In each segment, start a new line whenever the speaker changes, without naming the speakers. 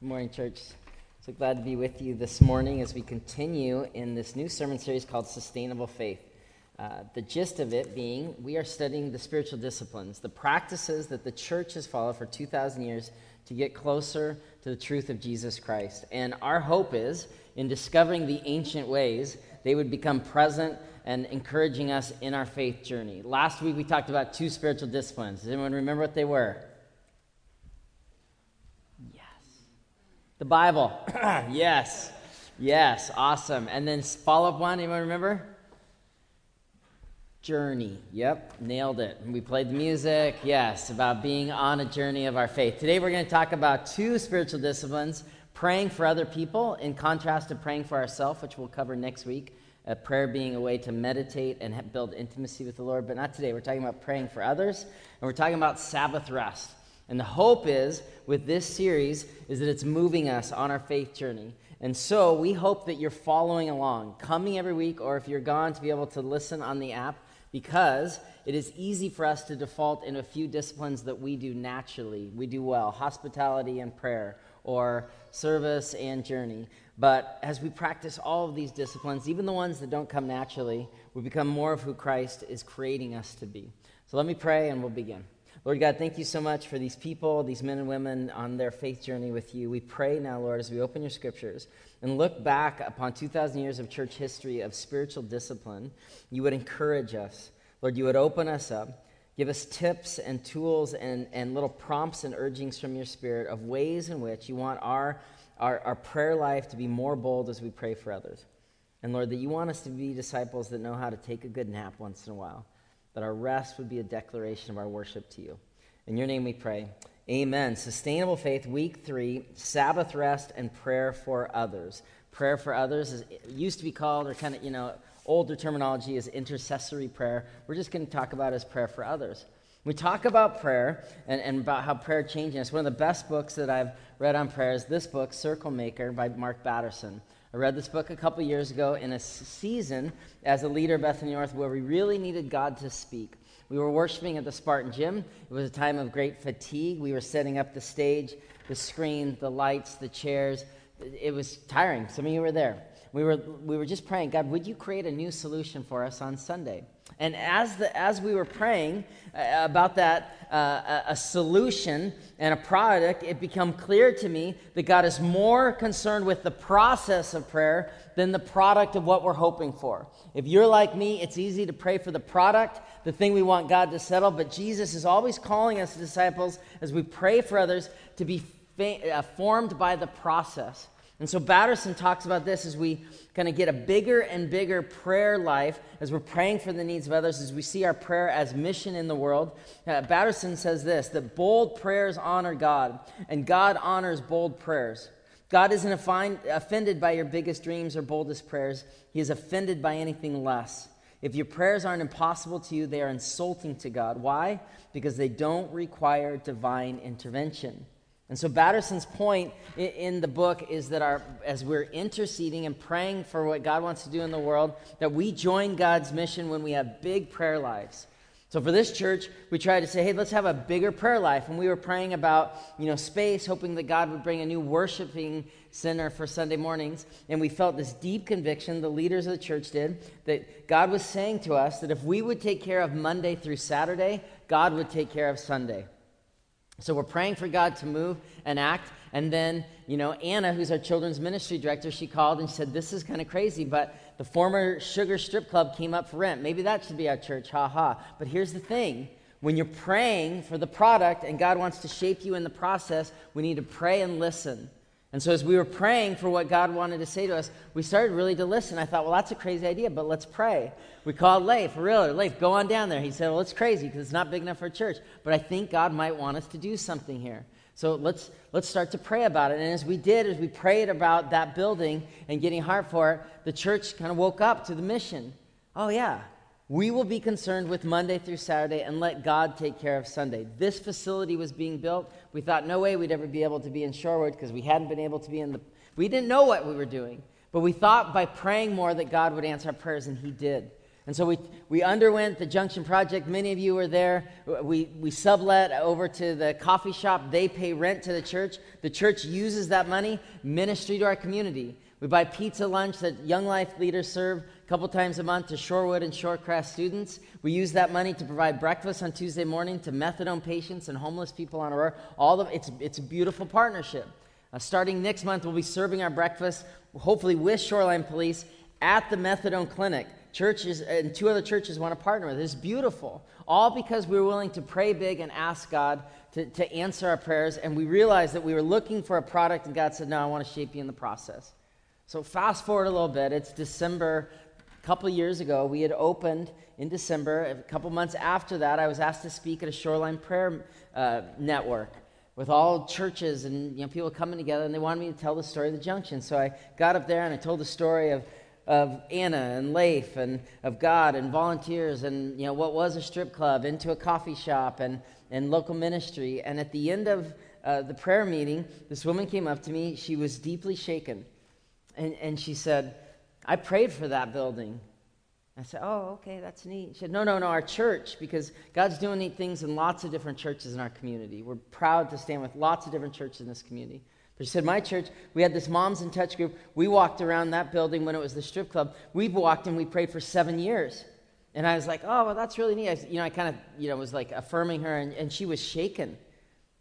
Good morning, church. So glad to be with you this morning as we continue in this new sermon series called Sustainable Faith. Uh, the gist of it being we are studying the spiritual disciplines, the practices that the church has followed for 2,000 years to get closer to the truth of Jesus Christ. And our hope is in discovering the ancient ways, they would become present and encouraging us in our faith journey. Last week we talked about two spiritual disciplines. Does anyone remember what they were? The Bible. yes. Yes. Awesome. And then follow up one. Anyone remember? Journey. Yep. Nailed it. We played the music. Yes. About being on a journey of our faith. Today we're going to talk about two spiritual disciplines praying for other people in contrast to praying for ourselves, which we'll cover next week. Uh, prayer being a way to meditate and build intimacy with the Lord. But not today. We're talking about praying for others, and we're talking about Sabbath rest. And the hope is with this series is that it's moving us on our faith journey. And so we hope that you're following along, coming every week, or if you're gone, to be able to listen on the app, because it is easy for us to default in a few disciplines that we do naturally. We do well hospitality and prayer, or service and journey. But as we practice all of these disciplines, even the ones that don't come naturally, we become more of who Christ is creating us to be. So let me pray and we'll begin. Lord God, thank you so much for these people, these men and women on their faith journey with you. We pray now, Lord, as we open your scriptures and look back upon 2,000 years of church history of spiritual discipline, you would encourage us. Lord, you would open us up, give us tips and tools and, and little prompts and urgings from your spirit of ways in which you want our, our, our prayer life to be more bold as we pray for others. And Lord, that you want us to be disciples that know how to take a good nap once in a while that our rest would be a declaration of our worship to you. In your name we pray. Amen. Sustainable Faith, week three Sabbath rest and prayer for others. Prayer for others is, used to be called, or kind of, you know, older terminology is intercessory prayer. We're just going to talk about as prayer for others. We talk about prayer and, and about how prayer changes us. One of the best books that I've read on prayer is this book, Circle Maker, by Mark Batterson. I read this book a couple years ago in a season as a leader of Bethany North where we really needed God to speak. We were worshiping at the Spartan Gym. It was a time of great fatigue. We were setting up the stage, the screen, the lights, the chairs. It was tiring. Some of you were there. We were, we were just praying, God, would you create a new solution for us on Sunday? And as, the, as we were praying uh, about that, uh, a solution and a product, it became clear to me that God is more concerned with the process of prayer than the product of what we're hoping for. If you're like me, it's easy to pray for the product, the thing we want God to settle, but Jesus is always calling us disciples as we pray for others to be fa- uh, formed by the process. And so Batterson talks about this as we kind of get a bigger and bigger prayer life, as we're praying for the needs of others, as we see our prayer as mission in the world. Uh, Batterson says this that bold prayers honor God, and God honors bold prayers. God isn't offended by your biggest dreams or boldest prayers, He is offended by anything less. If your prayers aren't impossible to you, they are insulting to God. Why? Because they don't require divine intervention. And so Batterson's point in the book is that our, as we're interceding and praying for what God wants to do in the world, that we join God's mission when we have big prayer lives. So for this church, we tried to say, hey, let's have a bigger prayer life. And we were praying about, you know, space, hoping that God would bring a new worshiping center for Sunday mornings. And we felt this deep conviction, the leaders of the church did, that God was saying to us that if we would take care of Monday through Saturday, God would take care of Sunday. So we're praying for God to move and act. And then, you know, Anna, who's our children's ministry director, she called and she said, This is kind of crazy, but the former Sugar Strip Club came up for rent. Maybe that should be our church, ha ha. But here's the thing when you're praying for the product and God wants to shape you in the process, we need to pray and listen. And so, as we were praying for what God wanted to say to us, we started really to listen. I thought, well, that's a crazy idea, but let's pray. We called Leif, a realtor. Leif, go on down there. He said, well, it's crazy because it's not big enough for a church, but I think God might want us to do something here. So let's let's start to pray about it. And as we did, as we prayed about that building and getting heart for it, the church kind of woke up to the mission. Oh yeah, we will be concerned with Monday through Saturday and let God take care of Sunday. This facility was being built. We thought no way we'd ever be able to be in Shorewood because we hadn't been able to be in the. We didn't know what we were doing, but we thought by praying more that God would answer our prayers, and He did. And so we, we underwent the Junction Project. Many of you were there. We, we sublet over to the coffee shop. They pay rent to the church. The church uses that money, ministry to our community. We buy pizza lunch that Young Life leaders serve couple times a month to Shorewood and Shorecrest students. We use that money to provide breakfast on Tuesday morning to methadone patients and homeless people on Aurora. All of it's, it's a beautiful partnership. Uh, starting next month, we'll be serving our breakfast, hopefully with Shoreline Police, at the methadone clinic churches and two other churches want to partner with. It's beautiful. All because we were willing to pray big and ask God to, to answer our prayers. And we realized that we were looking for a product, and God said, No, I want to shape you in the process. So fast forward a little bit. It's December. Couple years ago, we had opened in December. A couple months after that, I was asked to speak at a Shoreline Prayer uh, Network with all churches and you know, people coming together, and they wanted me to tell the story of the junction. So I got up there and I told the story of of Anna and Leif and of God and volunteers and you know what was a strip club into a coffee shop and, and local ministry. And at the end of uh, the prayer meeting, this woman came up to me. She was deeply shaken. And, and she said, I prayed for that building. I said, Oh, okay, that's neat. She said, No, no, no, our church, because God's doing neat things in lots of different churches in our community. We're proud to stand with lots of different churches in this community. But she said, My church, we had this Moms in Touch group. We walked around that building when it was the strip club. We've walked and we prayed for seven years. And I was like, Oh, well, that's really neat. I, you know, I kind of, you know, was like affirming her, and, and she was shaken.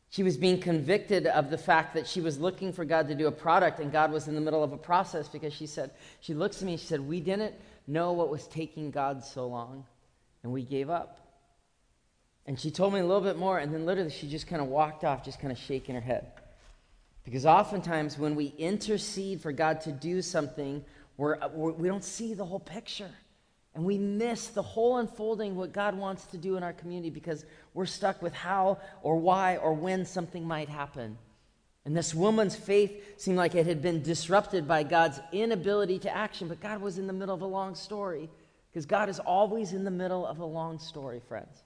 She was being convicted of the fact that she was looking for God to do a product, and God was in the middle of a process because she said, She looks at me she said, We didn't know what was taking God so long, and we gave up. And she told me a little bit more, and then literally she just kind of walked off, just kind of shaking her head. Because oftentimes when we intercede for God to do something, we're, we're, we do not see the whole picture. And we miss the whole unfolding what God wants to do in our community because we're stuck with how or why or when something might happen. And this woman's faith seemed like it had been disrupted by God's inability to action, but God was in the middle of a long story because God is always in the middle of a long story, friends.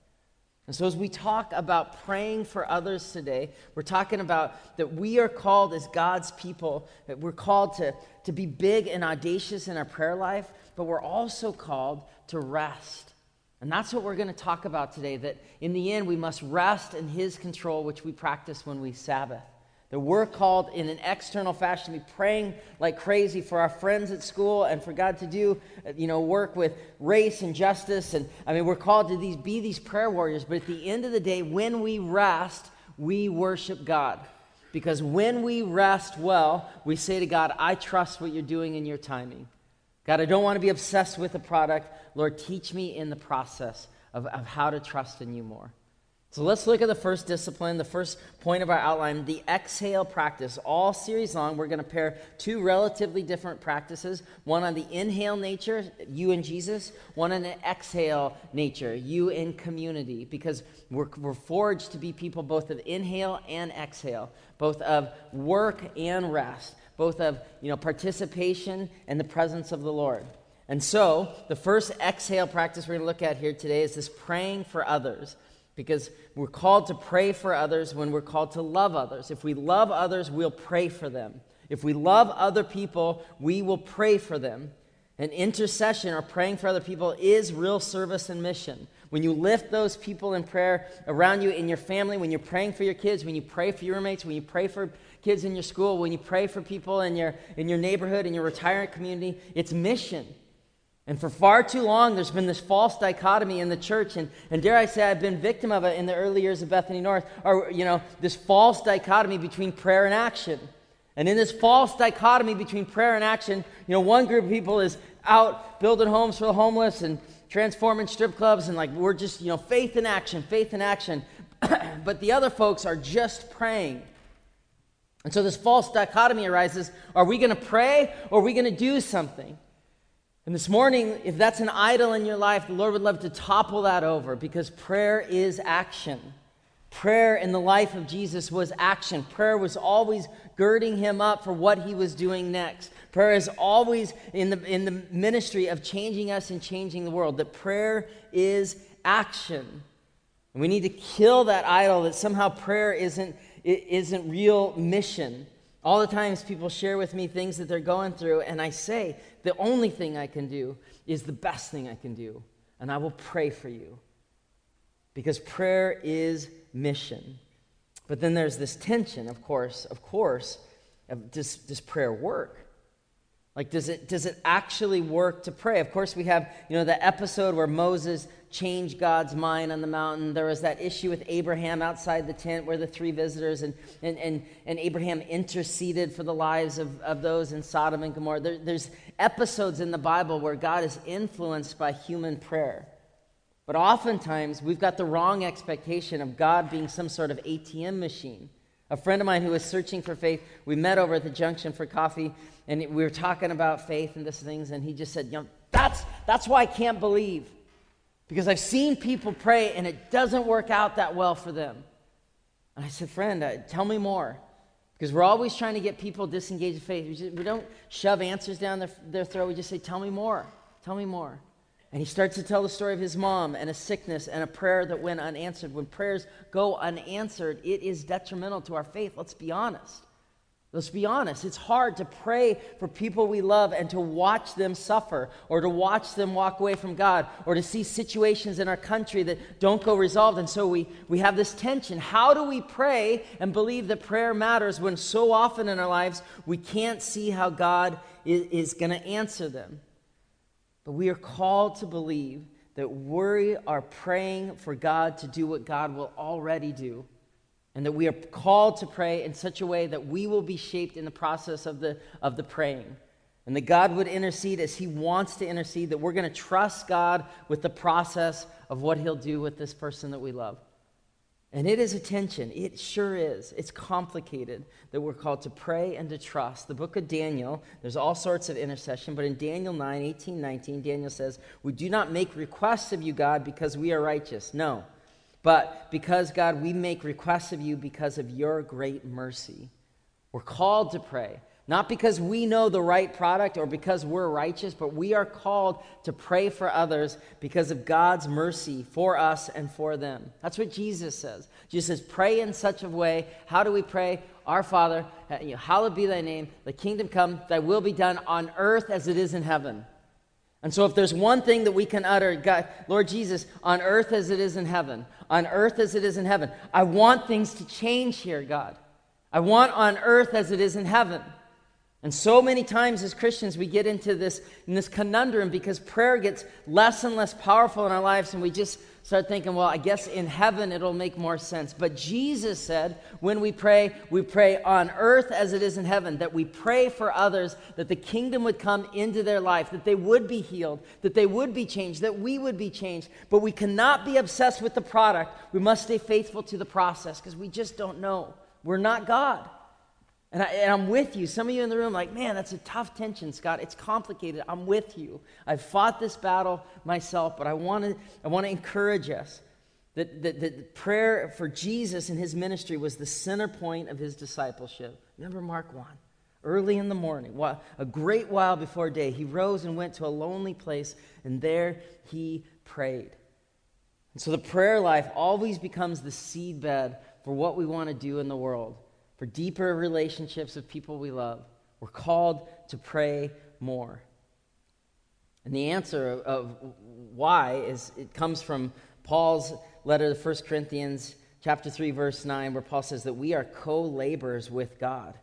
And so, as we talk about praying for others today, we're talking about that we are called as God's people, that we're called to, to be big and audacious in our prayer life, but we're also called to rest. And that's what we're going to talk about today that in the end, we must rest in His control, which we practice when we Sabbath. That we're called in an external fashion to be praying like crazy for our friends at school and for God to do, you know, work with race and justice. And I mean, we're called to these, be these prayer warriors. But at the end of the day, when we rest, we worship God. Because when we rest well, we say to God, I trust what you're doing in your timing. God, I don't want to be obsessed with the product. Lord, teach me in the process of, of how to trust in you more. So let's look at the first discipline, the first point of our outline, the exhale practice. All series long, we're going to pair two relatively different practices one on the inhale nature, you and Jesus, one on the exhale nature, you and community, because we're, we're forged to be people both of inhale and exhale, both of work and rest, both of you know, participation and the presence of the Lord. And so, the first exhale practice we're going to look at here today is this praying for others because we're called to pray for others when we're called to love others. If we love others, we'll pray for them. If we love other people, we will pray for them. And intercession or praying for other people is real service and mission. When you lift those people in prayer around you in your family, when you're praying for your kids, when you pray for your roommates, when you pray for kids in your school, when you pray for people in your, in your neighborhood, in your retirement community, it's mission. And for far too long, there's been this false dichotomy in the church, and, and dare I say, I've been victim of it in the early years of Bethany North, or, you know, this false dichotomy between prayer and action. And in this false dichotomy between prayer and action, you know, one group of people is out building homes for the homeless and transforming strip clubs, and like, we're just, you know, faith in action, faith in action. but the other folks are just praying. And so this false dichotomy arises are we going to pray or are we going to do something? And this morning, if that's an idol in your life, the Lord would love to topple that over because prayer is action. Prayer in the life of Jesus was action. Prayer was always girding him up for what he was doing next. Prayer is always in the, in the ministry of changing us and changing the world. That prayer is action. And we need to kill that idol that somehow prayer isn't, isn't real mission. All the times people share with me things that they're going through, and I say, the only thing I can do is the best thing I can do. and I will pray for you. Because prayer is mission. But then there's this tension, of course, of course, of does, does prayer work? Like, does it, does it actually work to pray? Of course, we have, you know, the episode where Moses changed God's mind on the mountain. There was that issue with Abraham outside the tent where the three visitors and, and, and, and Abraham interceded for the lives of, of those in Sodom and Gomorrah. There, there's episodes in the Bible where God is influenced by human prayer. But oftentimes, we've got the wrong expectation of God being some sort of ATM machine. A friend of mine who was searching for faith, we met over at the junction for coffee, and we were talking about faith and this things, and he just said, you know, that's, that's why I can't believe. Because I've seen people pray and it doesn't work out that well for them. And I said, friend, uh, tell me more. Because we're always trying to get people disengaged in faith. We, just, we don't shove answers down their, their throat. We just say, tell me more. Tell me more. And he starts to tell the story of his mom and a sickness and a prayer that went unanswered. When prayers go unanswered, it is detrimental to our faith. Let's be honest. Let's be honest. It's hard to pray for people we love and to watch them suffer or to watch them walk away from God or to see situations in our country that don't go resolved. And so we, we have this tension. How do we pray and believe that prayer matters when so often in our lives we can't see how God is, is going to answer them? But we are called to believe that we are praying for God to do what God will already do. And that we are called to pray in such a way that we will be shaped in the process of the, of the praying. And that God would intercede as He wants to intercede, that we're going to trust God with the process of what He'll do with this person that we love. And it is a tension. It sure is. It's complicated that we're called to pray and to trust. The book of Daniel, there's all sorts of intercession, but in Daniel 9, 18, 19, Daniel says, We do not make requests of you, God, because we are righteous. No. But because, God, we make requests of you because of your great mercy. We're called to pray. Not because we know the right product or because we're righteous, but we are called to pray for others because of God's mercy for us and for them. That's what Jesus says. Jesus says, Pray in such a way. How do we pray? Our Father, uh, hallowed be thy name, the kingdom come, thy will be done on earth as it is in heaven. And so, if there's one thing that we can utter, God, Lord Jesus, on earth as it is in heaven, on earth as it is in heaven, I want things to change here, God. I want on earth as it is in heaven. And so many times as Christians, we get into this, in this conundrum because prayer gets less and less powerful in our lives, and we just start thinking, well, I guess in heaven it'll make more sense. But Jesus said, when we pray, we pray on earth as it is in heaven, that we pray for others, that the kingdom would come into their life, that they would be healed, that they would be changed, that we would be changed. But we cannot be obsessed with the product. We must stay faithful to the process because we just don't know. We're not God. And, I, am with you. Some of you in the room, like, man, that's a tough tension, Scott. It's complicated. I'm with you. I've fought this battle myself, but I want to I wanna encourage us that, that, that prayer for Jesus and his ministry was the center point of his discipleship. Remember Mark 1? Early in the morning, a great while before day, he rose and went to a lonely place, and there he prayed. And so the prayer life always becomes the seedbed for what we want to do in the world for deeper relationships with people we love. We're called to pray more. And the answer of, of why is it comes from Paul's letter to 1 Corinthians chapter 3 verse 9 where Paul says that we are co-laborers with God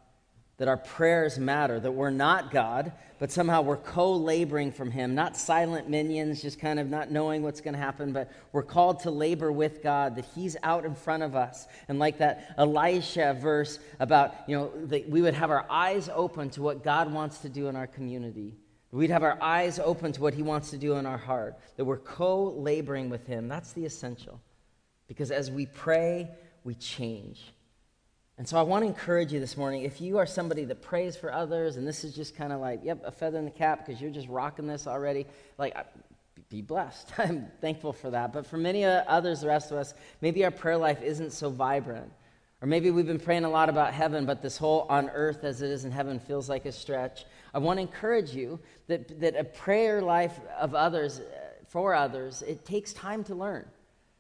that our prayers matter, that we're not God, but somehow we're co laboring from Him, not silent minions, just kind of not knowing what's going to happen, but we're called to labor with God, that He's out in front of us. And like that Elisha verse about, you know, that we would have our eyes open to what God wants to do in our community. We'd have our eyes open to what He wants to do in our heart, that we're co laboring with Him. That's the essential. Because as we pray, we change. And so I want to encourage you this morning if you are somebody that prays for others, and this is just kind of like, yep, a feather in the cap because you're just rocking this already, like, be blessed. I'm thankful for that. But for many others, the rest of us, maybe our prayer life isn't so vibrant. Or maybe we've been praying a lot about heaven, but this whole on earth as it is in heaven feels like a stretch. I want to encourage you that, that a prayer life of others, uh, for others, it takes time to learn.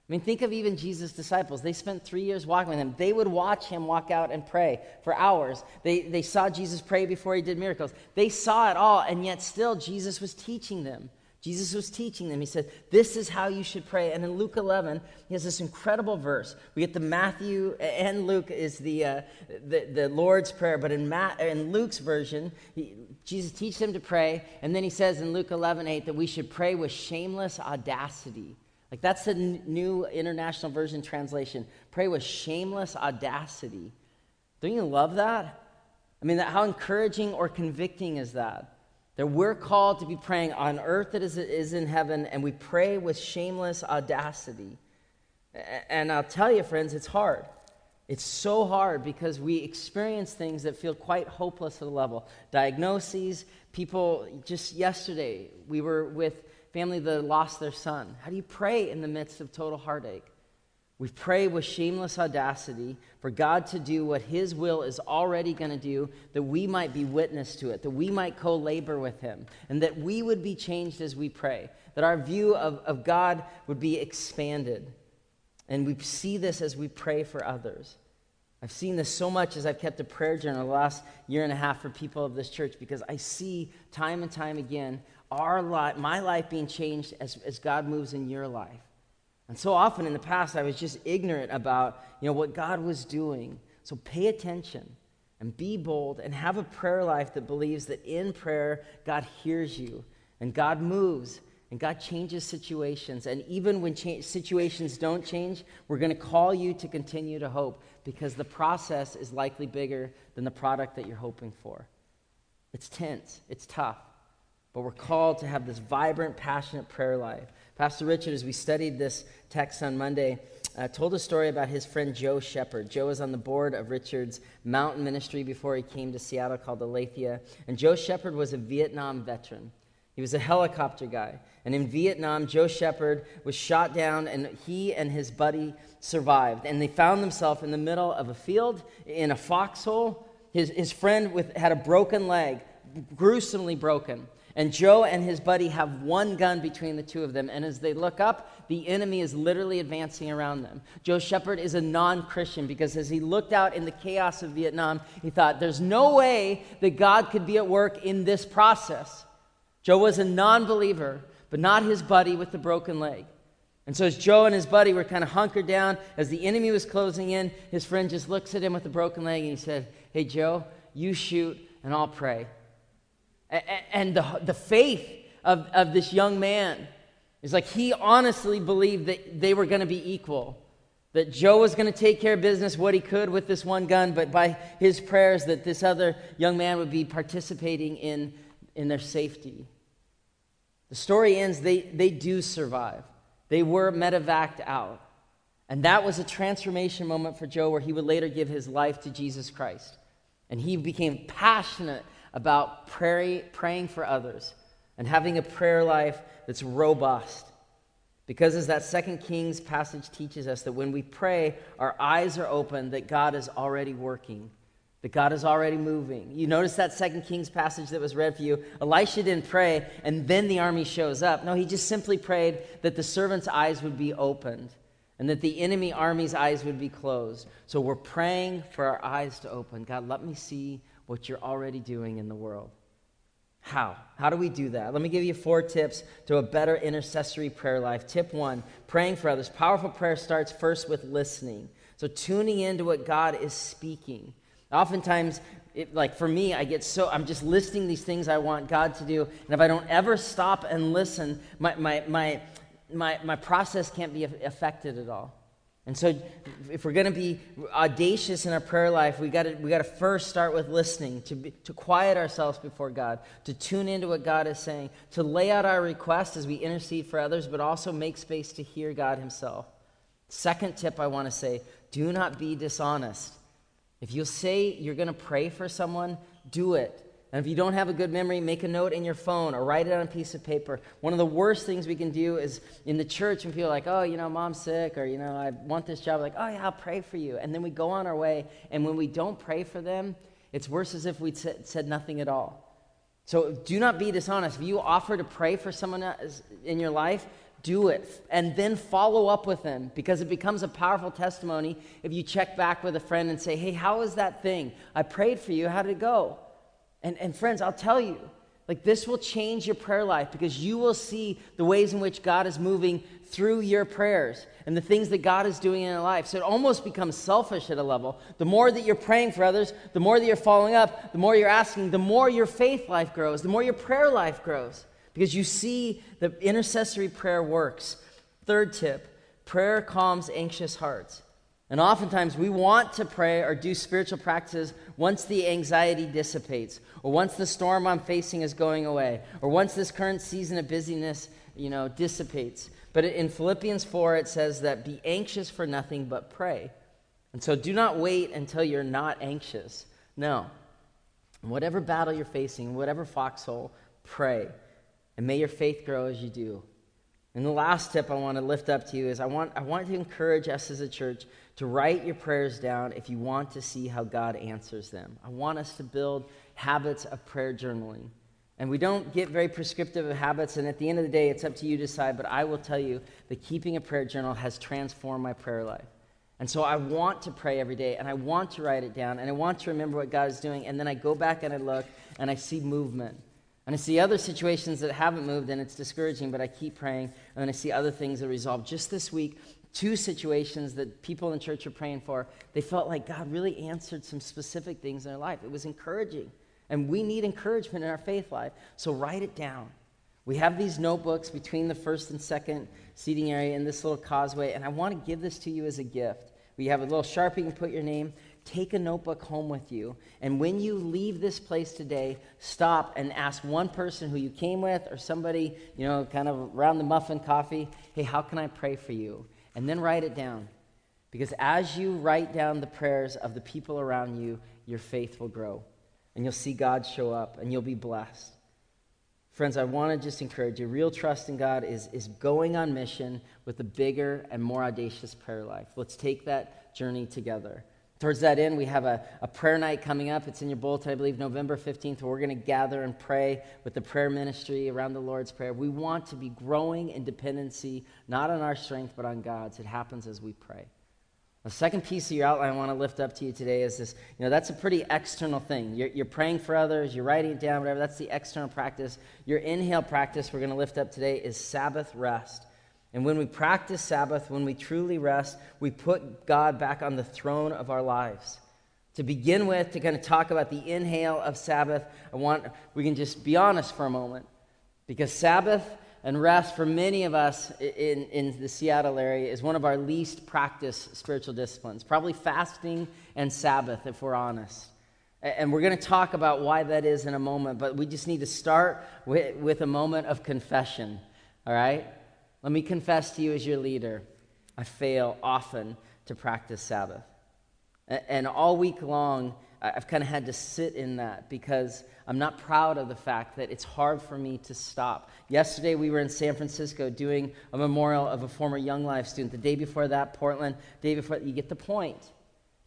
I mean, think of even Jesus' disciples. They spent three years walking with him. They would watch him walk out and pray for hours. They, they saw Jesus pray before he did miracles. They saw it all, and yet still Jesus was teaching them. Jesus was teaching them. He said, This is how you should pray. And in Luke 11, he has this incredible verse. We get the Matthew and Luke is the, uh, the, the, Lord's Prayer, but in, Ma- in Luke's version, he, Jesus teaches them to pray. And then he says in Luke 11, 8, that we should pray with shameless audacity. Like that's the n- new International Version translation. Pray with shameless audacity. Don't you love that? I mean, that, how encouraging or convicting is that? That we're called to be praying on earth that is, is in heaven, and we pray with shameless audacity. And I'll tell you, friends, it's hard. It's so hard because we experience things that feel quite hopeless at a level. Diagnoses, people, just yesterday, we were with family that lost their son. How do you pray in the midst of total heartache? We pray with shameless audacity for God to do what His will is already going to do, that we might be witness to it, that we might co labor with Him, and that we would be changed as we pray, that our view of, of God would be expanded. And we see this as we pray for others. I've seen this so much as I've kept a prayer journal the last year and a half for people of this church because I see time and time again our life, my life being changed as, as God moves in your life. And so often in the past, I was just ignorant about you know, what God was doing. So pay attention and be bold and have a prayer life that believes that in prayer, God hears you and God moves and God changes situations. And even when cha- situations don't change, we're going to call you to continue to hope because the process is likely bigger than the product that you're hoping for. It's tense, it's tough, but we're called to have this vibrant, passionate prayer life. Pastor Richard, as we studied this text on Monday, uh, told a story about his friend Joe Shepard. Joe was on the board of Richard's mountain ministry before he came to Seattle called Aletheia. And Joe Shepard was a Vietnam veteran. He was a helicopter guy. And in Vietnam, Joe Shepard was shot down, and he and his buddy survived. And they found themselves in the middle of a field in a foxhole. His, his friend with, had a broken leg, gruesomely broken. And Joe and his buddy have one gun between the two of them. And as they look up, the enemy is literally advancing around them. Joe Shepard is a non Christian because as he looked out in the chaos of Vietnam, he thought, there's no way that God could be at work in this process. Joe was a non believer, but not his buddy with the broken leg. And so, as Joe and his buddy were kind of hunkered down, as the enemy was closing in, his friend just looks at him with the broken leg and he said, Hey, Joe, you shoot and I'll pray. And the, the faith of, of this young man is like he honestly believed that they were going to be equal. That Joe was going to take care of business what he could with this one gun, but by his prayers, that this other young man would be participating in, in their safety. The story ends, they, they do survive. They were medevaced out. And that was a transformation moment for Joe where he would later give his life to Jesus Christ. And he became passionate about pray, praying for others and having a prayer life that's robust. Because as that second Kings passage teaches us, that when we pray, our eyes are open, that God is already working, that God is already moving. You notice that second Kings passage that was read for you? Elisha didn't pray, and then the army shows up. No, he just simply prayed that the servant's eyes would be opened and that the enemy army's eyes would be closed. So we're praying for our eyes to open. God, let me see what you're already doing in the world. How? How do we do that? Let me give you four tips to a better intercessory prayer life. Tip one praying for others. Powerful prayer starts first with listening. So, tuning into what God is speaking. Oftentimes, it, like for me, I get so, I'm just listing these things I want God to do. And if I don't ever stop and listen, my, my, my, my, my process can't be affected at all. And so, if we're going to be audacious in our prayer life, we got to we got to first start with listening, to be, to quiet ourselves before God, to tune into what God is saying, to lay out our requests as we intercede for others, but also make space to hear God Himself. Second tip I want to say: do not be dishonest. If you say you're going to pray for someone, do it. And if you don't have a good memory, make a note in your phone or write it on a piece of paper. One of the worst things we can do is in the church when people are like, oh, you know, mom's sick or, you know, I want this job. Like, oh, yeah, I'll pray for you. And then we go on our way. And when we don't pray for them, it's worse as if we'd said nothing at all. So do not be dishonest. If you offer to pray for someone in your life, do it. And then follow up with them because it becomes a powerful testimony if you check back with a friend and say, hey, how was that thing? I prayed for you. How did it go? And, and friends, I'll tell you, Like, this will change your prayer life because you will see the ways in which God is moving through your prayers and the things that God is doing in your life. So it almost becomes selfish at a level. The more that you're praying for others, the more that you're following up, the more you're asking, the more your faith life grows, the more your prayer life grows because you see the intercessory prayer works. Third tip prayer calms anxious hearts. And oftentimes we want to pray or do spiritual practices once the anxiety dissipates, or once the storm I'm facing is going away, or once this current season of busyness, you know, dissipates. But in Philippians 4, it says that be anxious for nothing but pray. And so do not wait until you're not anxious. No. Whatever battle you're facing, whatever foxhole, pray. And may your faith grow as you do. And the last tip I want to lift up to you is I want, I want to encourage us as a church to write your prayers down if you want to see how God answers them. I want us to build habits of prayer journaling. And we don't get very prescriptive of habits, and at the end of the day, it's up to you to decide. But I will tell you that keeping a prayer journal has transformed my prayer life. And so I want to pray every day, and I want to write it down, and I want to remember what God is doing. And then I go back and I look, and I see movement. And I see other situations that haven't moved, and it's discouraging, but I keep praying. And then I see other things that resolve. Just this week, two situations that people in church are praying for, they felt like God really answered some specific things in their life. It was encouraging. And we need encouragement in our faith life. So write it down. We have these notebooks between the first and second seating area in this little causeway, and I want to give this to you as a gift. We have a little sharpie, can put your name. Take a notebook home with you. And when you leave this place today, stop and ask one person who you came with or somebody, you know, kind of around the muffin coffee, hey, how can I pray for you? And then write it down. Because as you write down the prayers of the people around you, your faith will grow. And you'll see God show up and you'll be blessed. Friends, I want to just encourage you. Real trust in God is, is going on mission with a bigger and more audacious prayer life. Let's take that journey together. Towards that end, we have a, a prayer night coming up. It's in your bulletin, I believe, November 15th, where we're going to gather and pray with the prayer ministry around the Lord's Prayer. We want to be growing in dependency, not on our strength, but on God's. It happens as we pray. The second piece of your outline I want to lift up to you today is this you know, that's a pretty external thing. You're, you're praying for others, you're writing it down, whatever. That's the external practice. Your inhale practice we're going to lift up today is Sabbath rest. And when we practice Sabbath, when we truly rest, we put God back on the throne of our lives. To begin with, to kind of talk about the inhale of Sabbath, I want we can just be honest for a moment. Because Sabbath and rest for many of us in, in the Seattle area is one of our least practiced spiritual disciplines. Probably fasting and Sabbath, if we're honest. And we're going to talk about why that is in a moment, but we just need to start with, with a moment of confession, all right? Let me confess to you as your leader, I fail often to practice Sabbath. And all week long, I've kind of had to sit in that because I'm not proud of the fact that it's hard for me to stop. Yesterday, we were in San Francisco doing a memorial of a former Young Life student. The day before that, Portland. The day before, you get the point.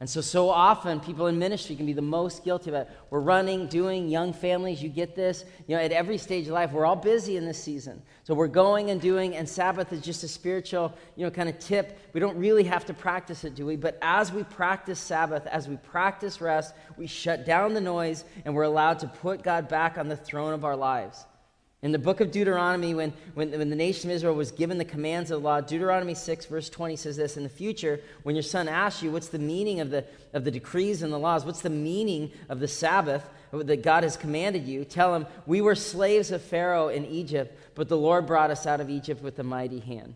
And so, so often, people in ministry can be the most guilty about it. We're running, doing, young families, you get this. You know, at every stage of life, we're all busy in this season. So we're going and doing, and Sabbath is just a spiritual, you know, kind of tip. We don't really have to practice it, do we? But as we practice Sabbath, as we practice rest, we shut down the noise, and we're allowed to put God back on the throne of our lives. In the book of Deuteronomy, when, when, when, the nation of Israel was given the commands of the law, Deuteronomy 6, verse 20 says this In the future, when your son asks you, What's the meaning of the, of the decrees and the laws? What's the meaning of the Sabbath that God has commanded you? Tell him, We were slaves of Pharaoh in Egypt, but the Lord brought us out of Egypt with a mighty hand.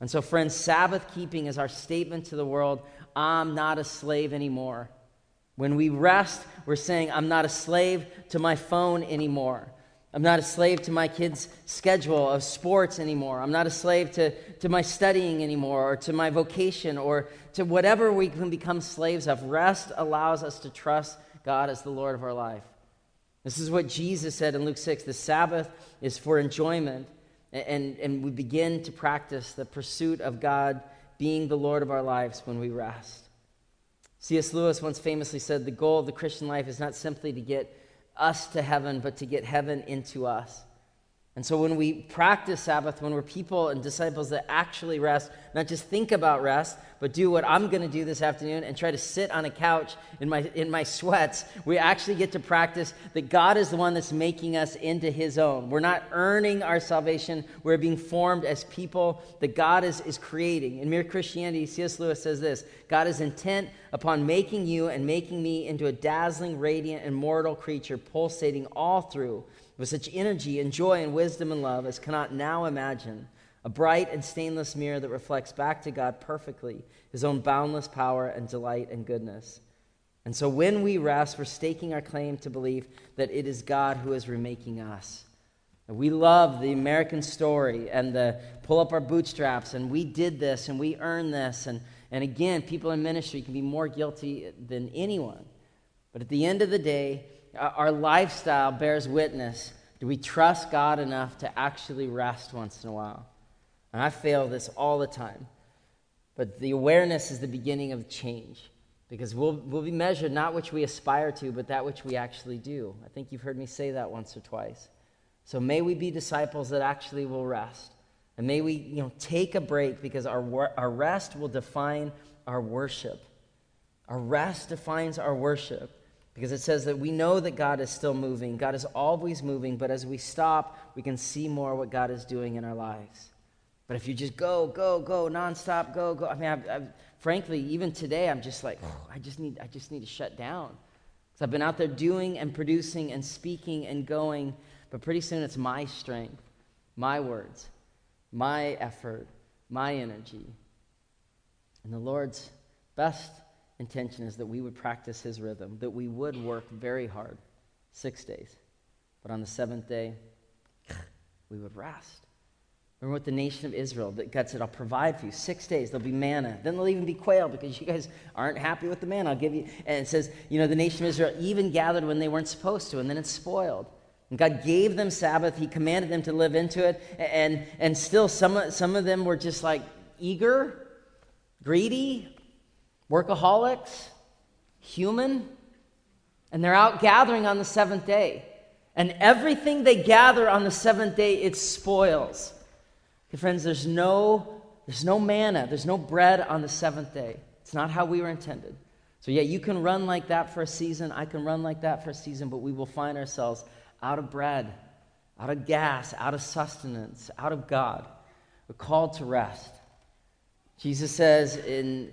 And so, friends, Sabbath keeping is our statement to the world I'm not a slave anymore. When we rest, we're saying, I'm not a slave to my phone anymore. I'm not a slave to my kids' schedule of sports anymore. I'm not a slave to, to my studying anymore or to my vocation or to whatever we can become slaves of. Rest allows us to trust God as the Lord of our life. This is what Jesus said in Luke 6 the Sabbath is for enjoyment, and, and we begin to practice the pursuit of God being the Lord of our lives when we rest. C.S. Lewis once famously said the goal of the Christian life is not simply to get us to heaven, but to get heaven into us. And so when we practice Sabbath, when we're people and disciples that actually rest, not just think about rest, but do what I'm going to do this afternoon and try to sit on a couch in my, in my sweats. We actually get to practice that God is the one that's making us into his own. We're not earning our salvation, we're being formed as people that God is, is creating. In Mere Christianity, C.S. Lewis says this God is intent upon making you and making me into a dazzling, radiant, immortal creature, pulsating all through with such energy and joy and wisdom and love as cannot now imagine a bright and stainless mirror that reflects back to God perfectly his own boundless power and delight and goodness. And so when we rest, we're staking our claim to believe that it is God who is remaking us. We love the American story and the pull up our bootstraps and we did this and we earned this. And, and again, people in ministry can be more guilty than anyone. But at the end of the day, our lifestyle bears witness. Do we trust God enough to actually rest once in a while? And I fail this all the time. But the awareness is the beginning of change because we'll, we'll be measured not which we aspire to, but that which we actually do. I think you've heard me say that once or twice. So may we be disciples that actually will rest. And may we you know, take a break because our, our rest will define our worship. Our rest defines our worship because it says that we know that God is still moving. God is always moving, but as we stop, we can see more what God is doing in our lives. But if you just go, go, go, nonstop, go, go. I mean, I've, I've, frankly, even today, I'm just like, oh, I just need, I just need to shut down. Because I've been out there doing and producing and speaking and going, but pretty soon it's my strength, my words, my effort, my energy. And the Lord's best intention is that we would practice His rhythm, that we would work very hard, six days. But on the seventh day, we would rest. Remember what the nation of Israel, that God said, I'll provide for you six days. There'll be manna. Then there'll even be quail because you guys aren't happy with the manna. I'll give you. And it says, you know, the nation of Israel even gathered when they weren't supposed to, and then it's spoiled. And God gave them Sabbath. He commanded them to live into it. And, and still, some, some of them were just like eager, greedy, workaholics, human. And they're out gathering on the seventh day. And everything they gather on the seventh day, it spoils. Okay, friends, there's no, there's no manna, there's no bread on the seventh day. It's not how we were intended. So, yeah, you can run like that for a season. I can run like that for a season, but we will find ourselves out of bread, out of gas, out of sustenance, out of God. We're called to rest. Jesus says in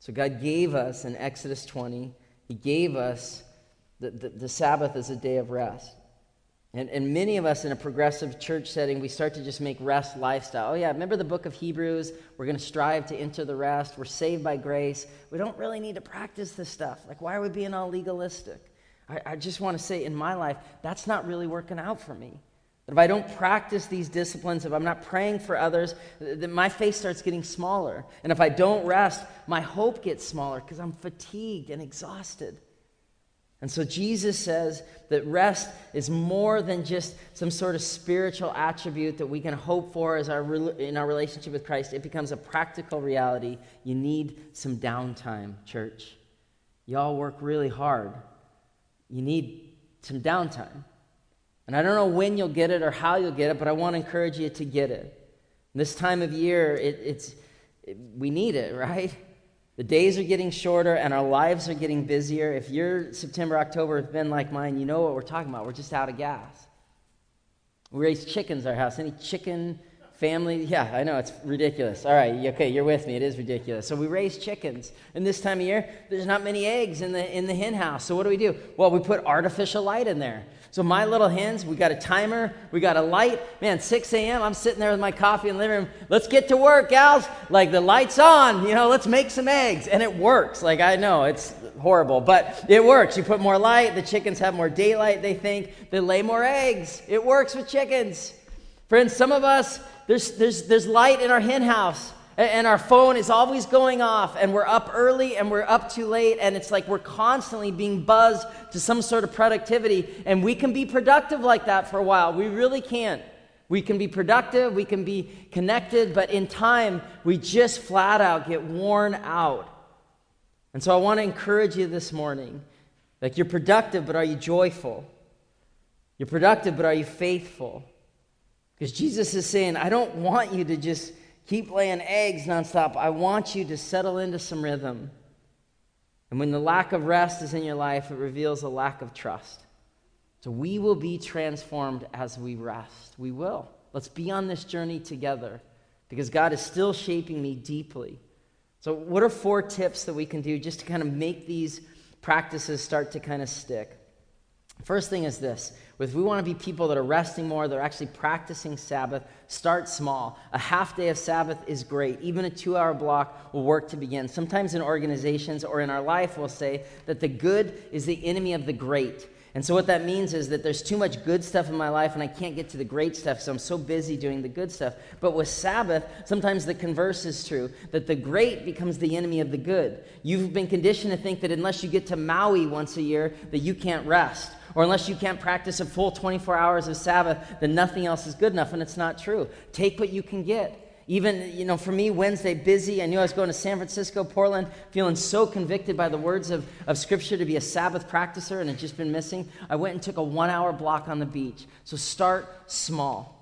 So, God gave us in Exodus 20, He gave us the, the, the Sabbath as a day of rest. And, and many of us in a progressive church setting, we start to just make rest lifestyle. Oh, yeah, remember the book of Hebrews? We're going to strive to enter the rest. We're saved by grace. We don't really need to practice this stuff. Like, why are we being all legalistic? I, I just want to say in my life, that's not really working out for me. That if I don't practice these disciplines, if I'm not praying for others, then my faith starts getting smaller. And if I don't rest, my hope gets smaller because I'm fatigued and exhausted. And so Jesus says that rest is more than just some sort of spiritual attribute that we can hope for as our, in our relationship with Christ. It becomes a practical reality. You need some downtime, church. Y'all work really hard. You need some downtime. And I don't know when you'll get it or how you'll get it, but I want to encourage you to get it. This time of year, it, it's, it, we need it, right? The days are getting shorter and our lives are getting busier. If your September, October has been like mine, you know what we're talking about. We're just out of gas. We raise chickens our house. Any chicken family? Yeah, I know, it's ridiculous. All right, okay, you're with me. It is ridiculous. So we raise chickens. And this time of year, there's not many eggs in the, in the hen house. So what do we do? Well, we put artificial light in there. So my little hens, we got a timer, we got a light. Man, 6 a.m., I'm sitting there with my coffee in the living room. Let's get to work, gals. Like the light's on, you know, let's make some eggs. And it works. Like I know it's horrible, but it works. You put more light, the chickens have more daylight, they think, they lay more eggs. It works with chickens. Friends, some of us, there's, there's, there's light in our hen house. And our phone is always going off and we're up early and we're up too late and it's like we're constantly being buzzed to some sort of productivity and we can be productive like that for a while. We really can we can be productive we can be connected but in time we just flat out get worn out. And so i want to encourage you this morning like you're productive but are you joyful? You're productive but are you faithful? Because jesus is saying i don't want you to just keep laying eggs nonstop. I want you to settle into some rhythm. And when the lack of rest is in your life, it reveals a lack of trust. So we will be transformed as we rest. We will. Let's be on this journey together because God is still shaping me deeply. So, what are four tips that we can do just to kind of make these practices start to kind of stick? First thing is this if we want to be people that are resting more, they're actually practicing Sabbath, start small. A half day of Sabbath is great. Even a two hour block will work to begin. Sometimes in organizations or in our life, we'll say that the good is the enemy of the great. And so, what that means is that there's too much good stuff in my life and I can't get to the great stuff, so I'm so busy doing the good stuff. But with Sabbath, sometimes the converse is true that the great becomes the enemy of the good. You've been conditioned to think that unless you get to Maui once a year, that you can't rest or unless you can't practice a full 24 hours of Sabbath, then nothing else is good enough. And it's not true. Take what you can get. Even, you know, for me, Wednesday, busy. I knew I was going to San Francisco, Portland, feeling so convicted by the words of, of Scripture to be a Sabbath practicer and had just been missing. I went and took a one hour block on the beach. So start small.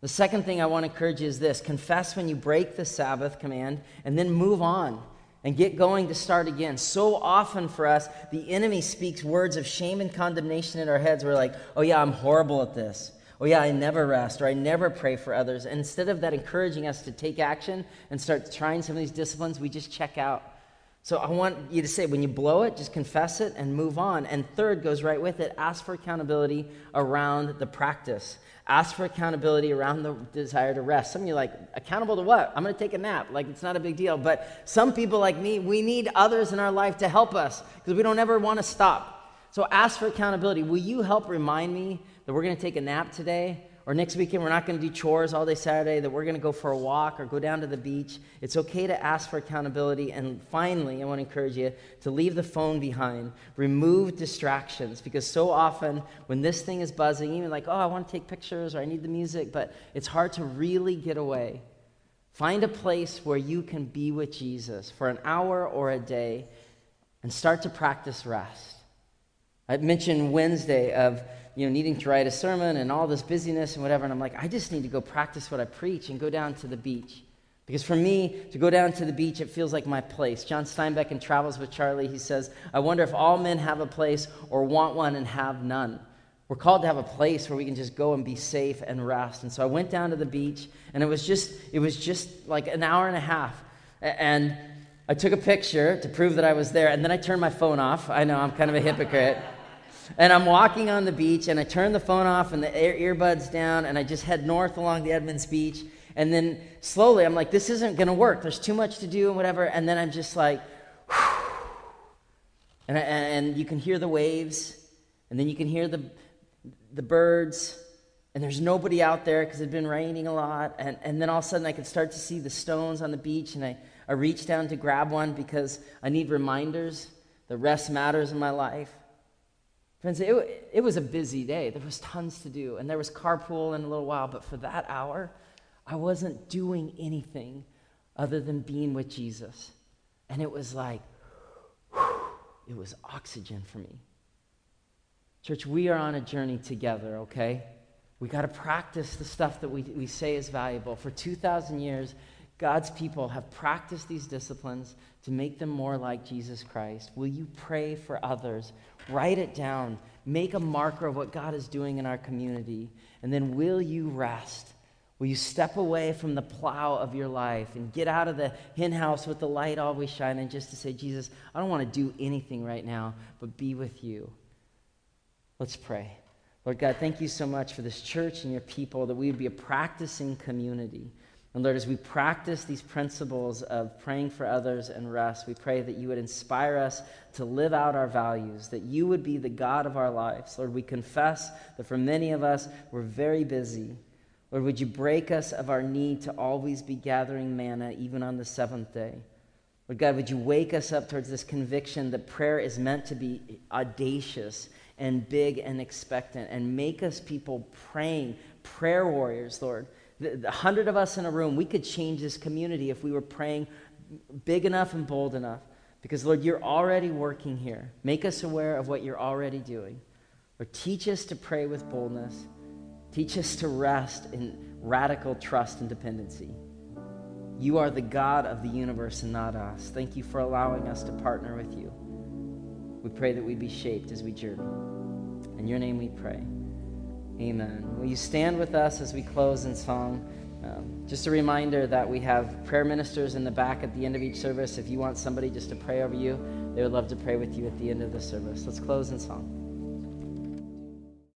The second thing I want to encourage you is this confess when you break the Sabbath command and then move on and get going to start again. So often for us, the enemy speaks words of shame and condemnation in our heads. We're like, oh, yeah, I'm horrible at this. Oh, yeah, I never rest or I never pray for others. And instead of that encouraging us to take action and start trying some of these disciplines, we just check out. So I want you to say, when you blow it, just confess it and move on. And third goes right with it ask for accountability around the practice. Ask for accountability around the desire to rest. Some of you like, accountable to what? I'm going to take a nap. Like, it's not a big deal. But some people like me, we need others in our life to help us because we don't ever want to stop. So ask for accountability. Will you help remind me that we're going to take a nap today? Or next weekend we're not going to do chores all day Saturday, that we're going to go for a walk or go down to the beach. It's okay to ask for accountability. And finally, I want to encourage you to leave the phone behind, remove distractions, because so often when this thing is buzzing, even like, oh, I want to take pictures or I need the music, but it's hard to really get away. Find a place where you can be with Jesus for an hour or a day and start to practice rest. I mentioned Wednesday of you know, needing to write a sermon and all this busyness and whatever. And I'm like, I just need to go practice what I preach and go down to the beach. Because for me, to go down to the beach, it feels like my place. John Steinbeck in Travels with Charley, he says, I wonder if all men have a place or want one and have none. We're called to have a place where we can just go and be safe and rest. And so I went down to the beach, and it was just, it was just like an hour and a half. And I took a picture to prove that I was there, and then I turned my phone off. I know I'm kind of a hypocrite and I'm walking on the beach, and I turn the phone off and the ear- earbuds down, and I just head north along the Edmonds Beach. And then slowly, I'm like, this isn't going to work. There's too much to do and whatever. And then I'm just like, and, I, and you can hear the waves, and then you can hear the, the birds, and there's nobody out there because it had been raining a lot. And, and then all of a sudden, I could start to see the stones on the beach, and I, I reach down to grab one because I need reminders that rest matters in my life. Friends, it, it was a busy day. There was tons to do, and there was carpool in a little while, but for that hour, I wasn't doing anything other than being with Jesus. And it was like, whew, it was oxygen for me. Church, we are on a journey together, okay? We got to practice the stuff that we, we say is valuable. For 2,000 years, God's people have practiced these disciplines to make them more like Jesus Christ. Will you pray for others? Write it down. Make a marker of what God is doing in our community. And then will you rest? Will you step away from the plow of your life and get out of the hen house with the light always shining just to say, Jesus, I don't want to do anything right now, but be with you? Let's pray. Lord God, thank you so much for this church and your people that we would be a practicing community. And Lord, as we practice these principles of praying for others and rest, we pray that you would inspire us to live out our values, that you would be the God of our lives. Lord, we confess that for many of us, we're very busy. Lord, would you break us of our need to always be gathering manna, even on the seventh day? Lord God, would you wake us up towards this conviction that prayer is meant to be audacious and big and expectant and make us people praying, prayer warriors, Lord. The, hundred of us in a room, we could change this community if we were praying big enough and bold enough. Because, Lord, you're already working here. Make us aware of what you're already doing. Or teach us to pray with boldness. Teach us to rest in radical trust and dependency. You are the God of the universe and not us. Thank you for allowing us to partner with you. We pray that we be shaped as we journey. In your name we pray. Amen. Will you stand with us as we close in song? Um, just a reminder that we have prayer ministers in the back at the end of each service. If you want somebody just to pray over you, they would love to pray with you at the end of the service. Let's close in song.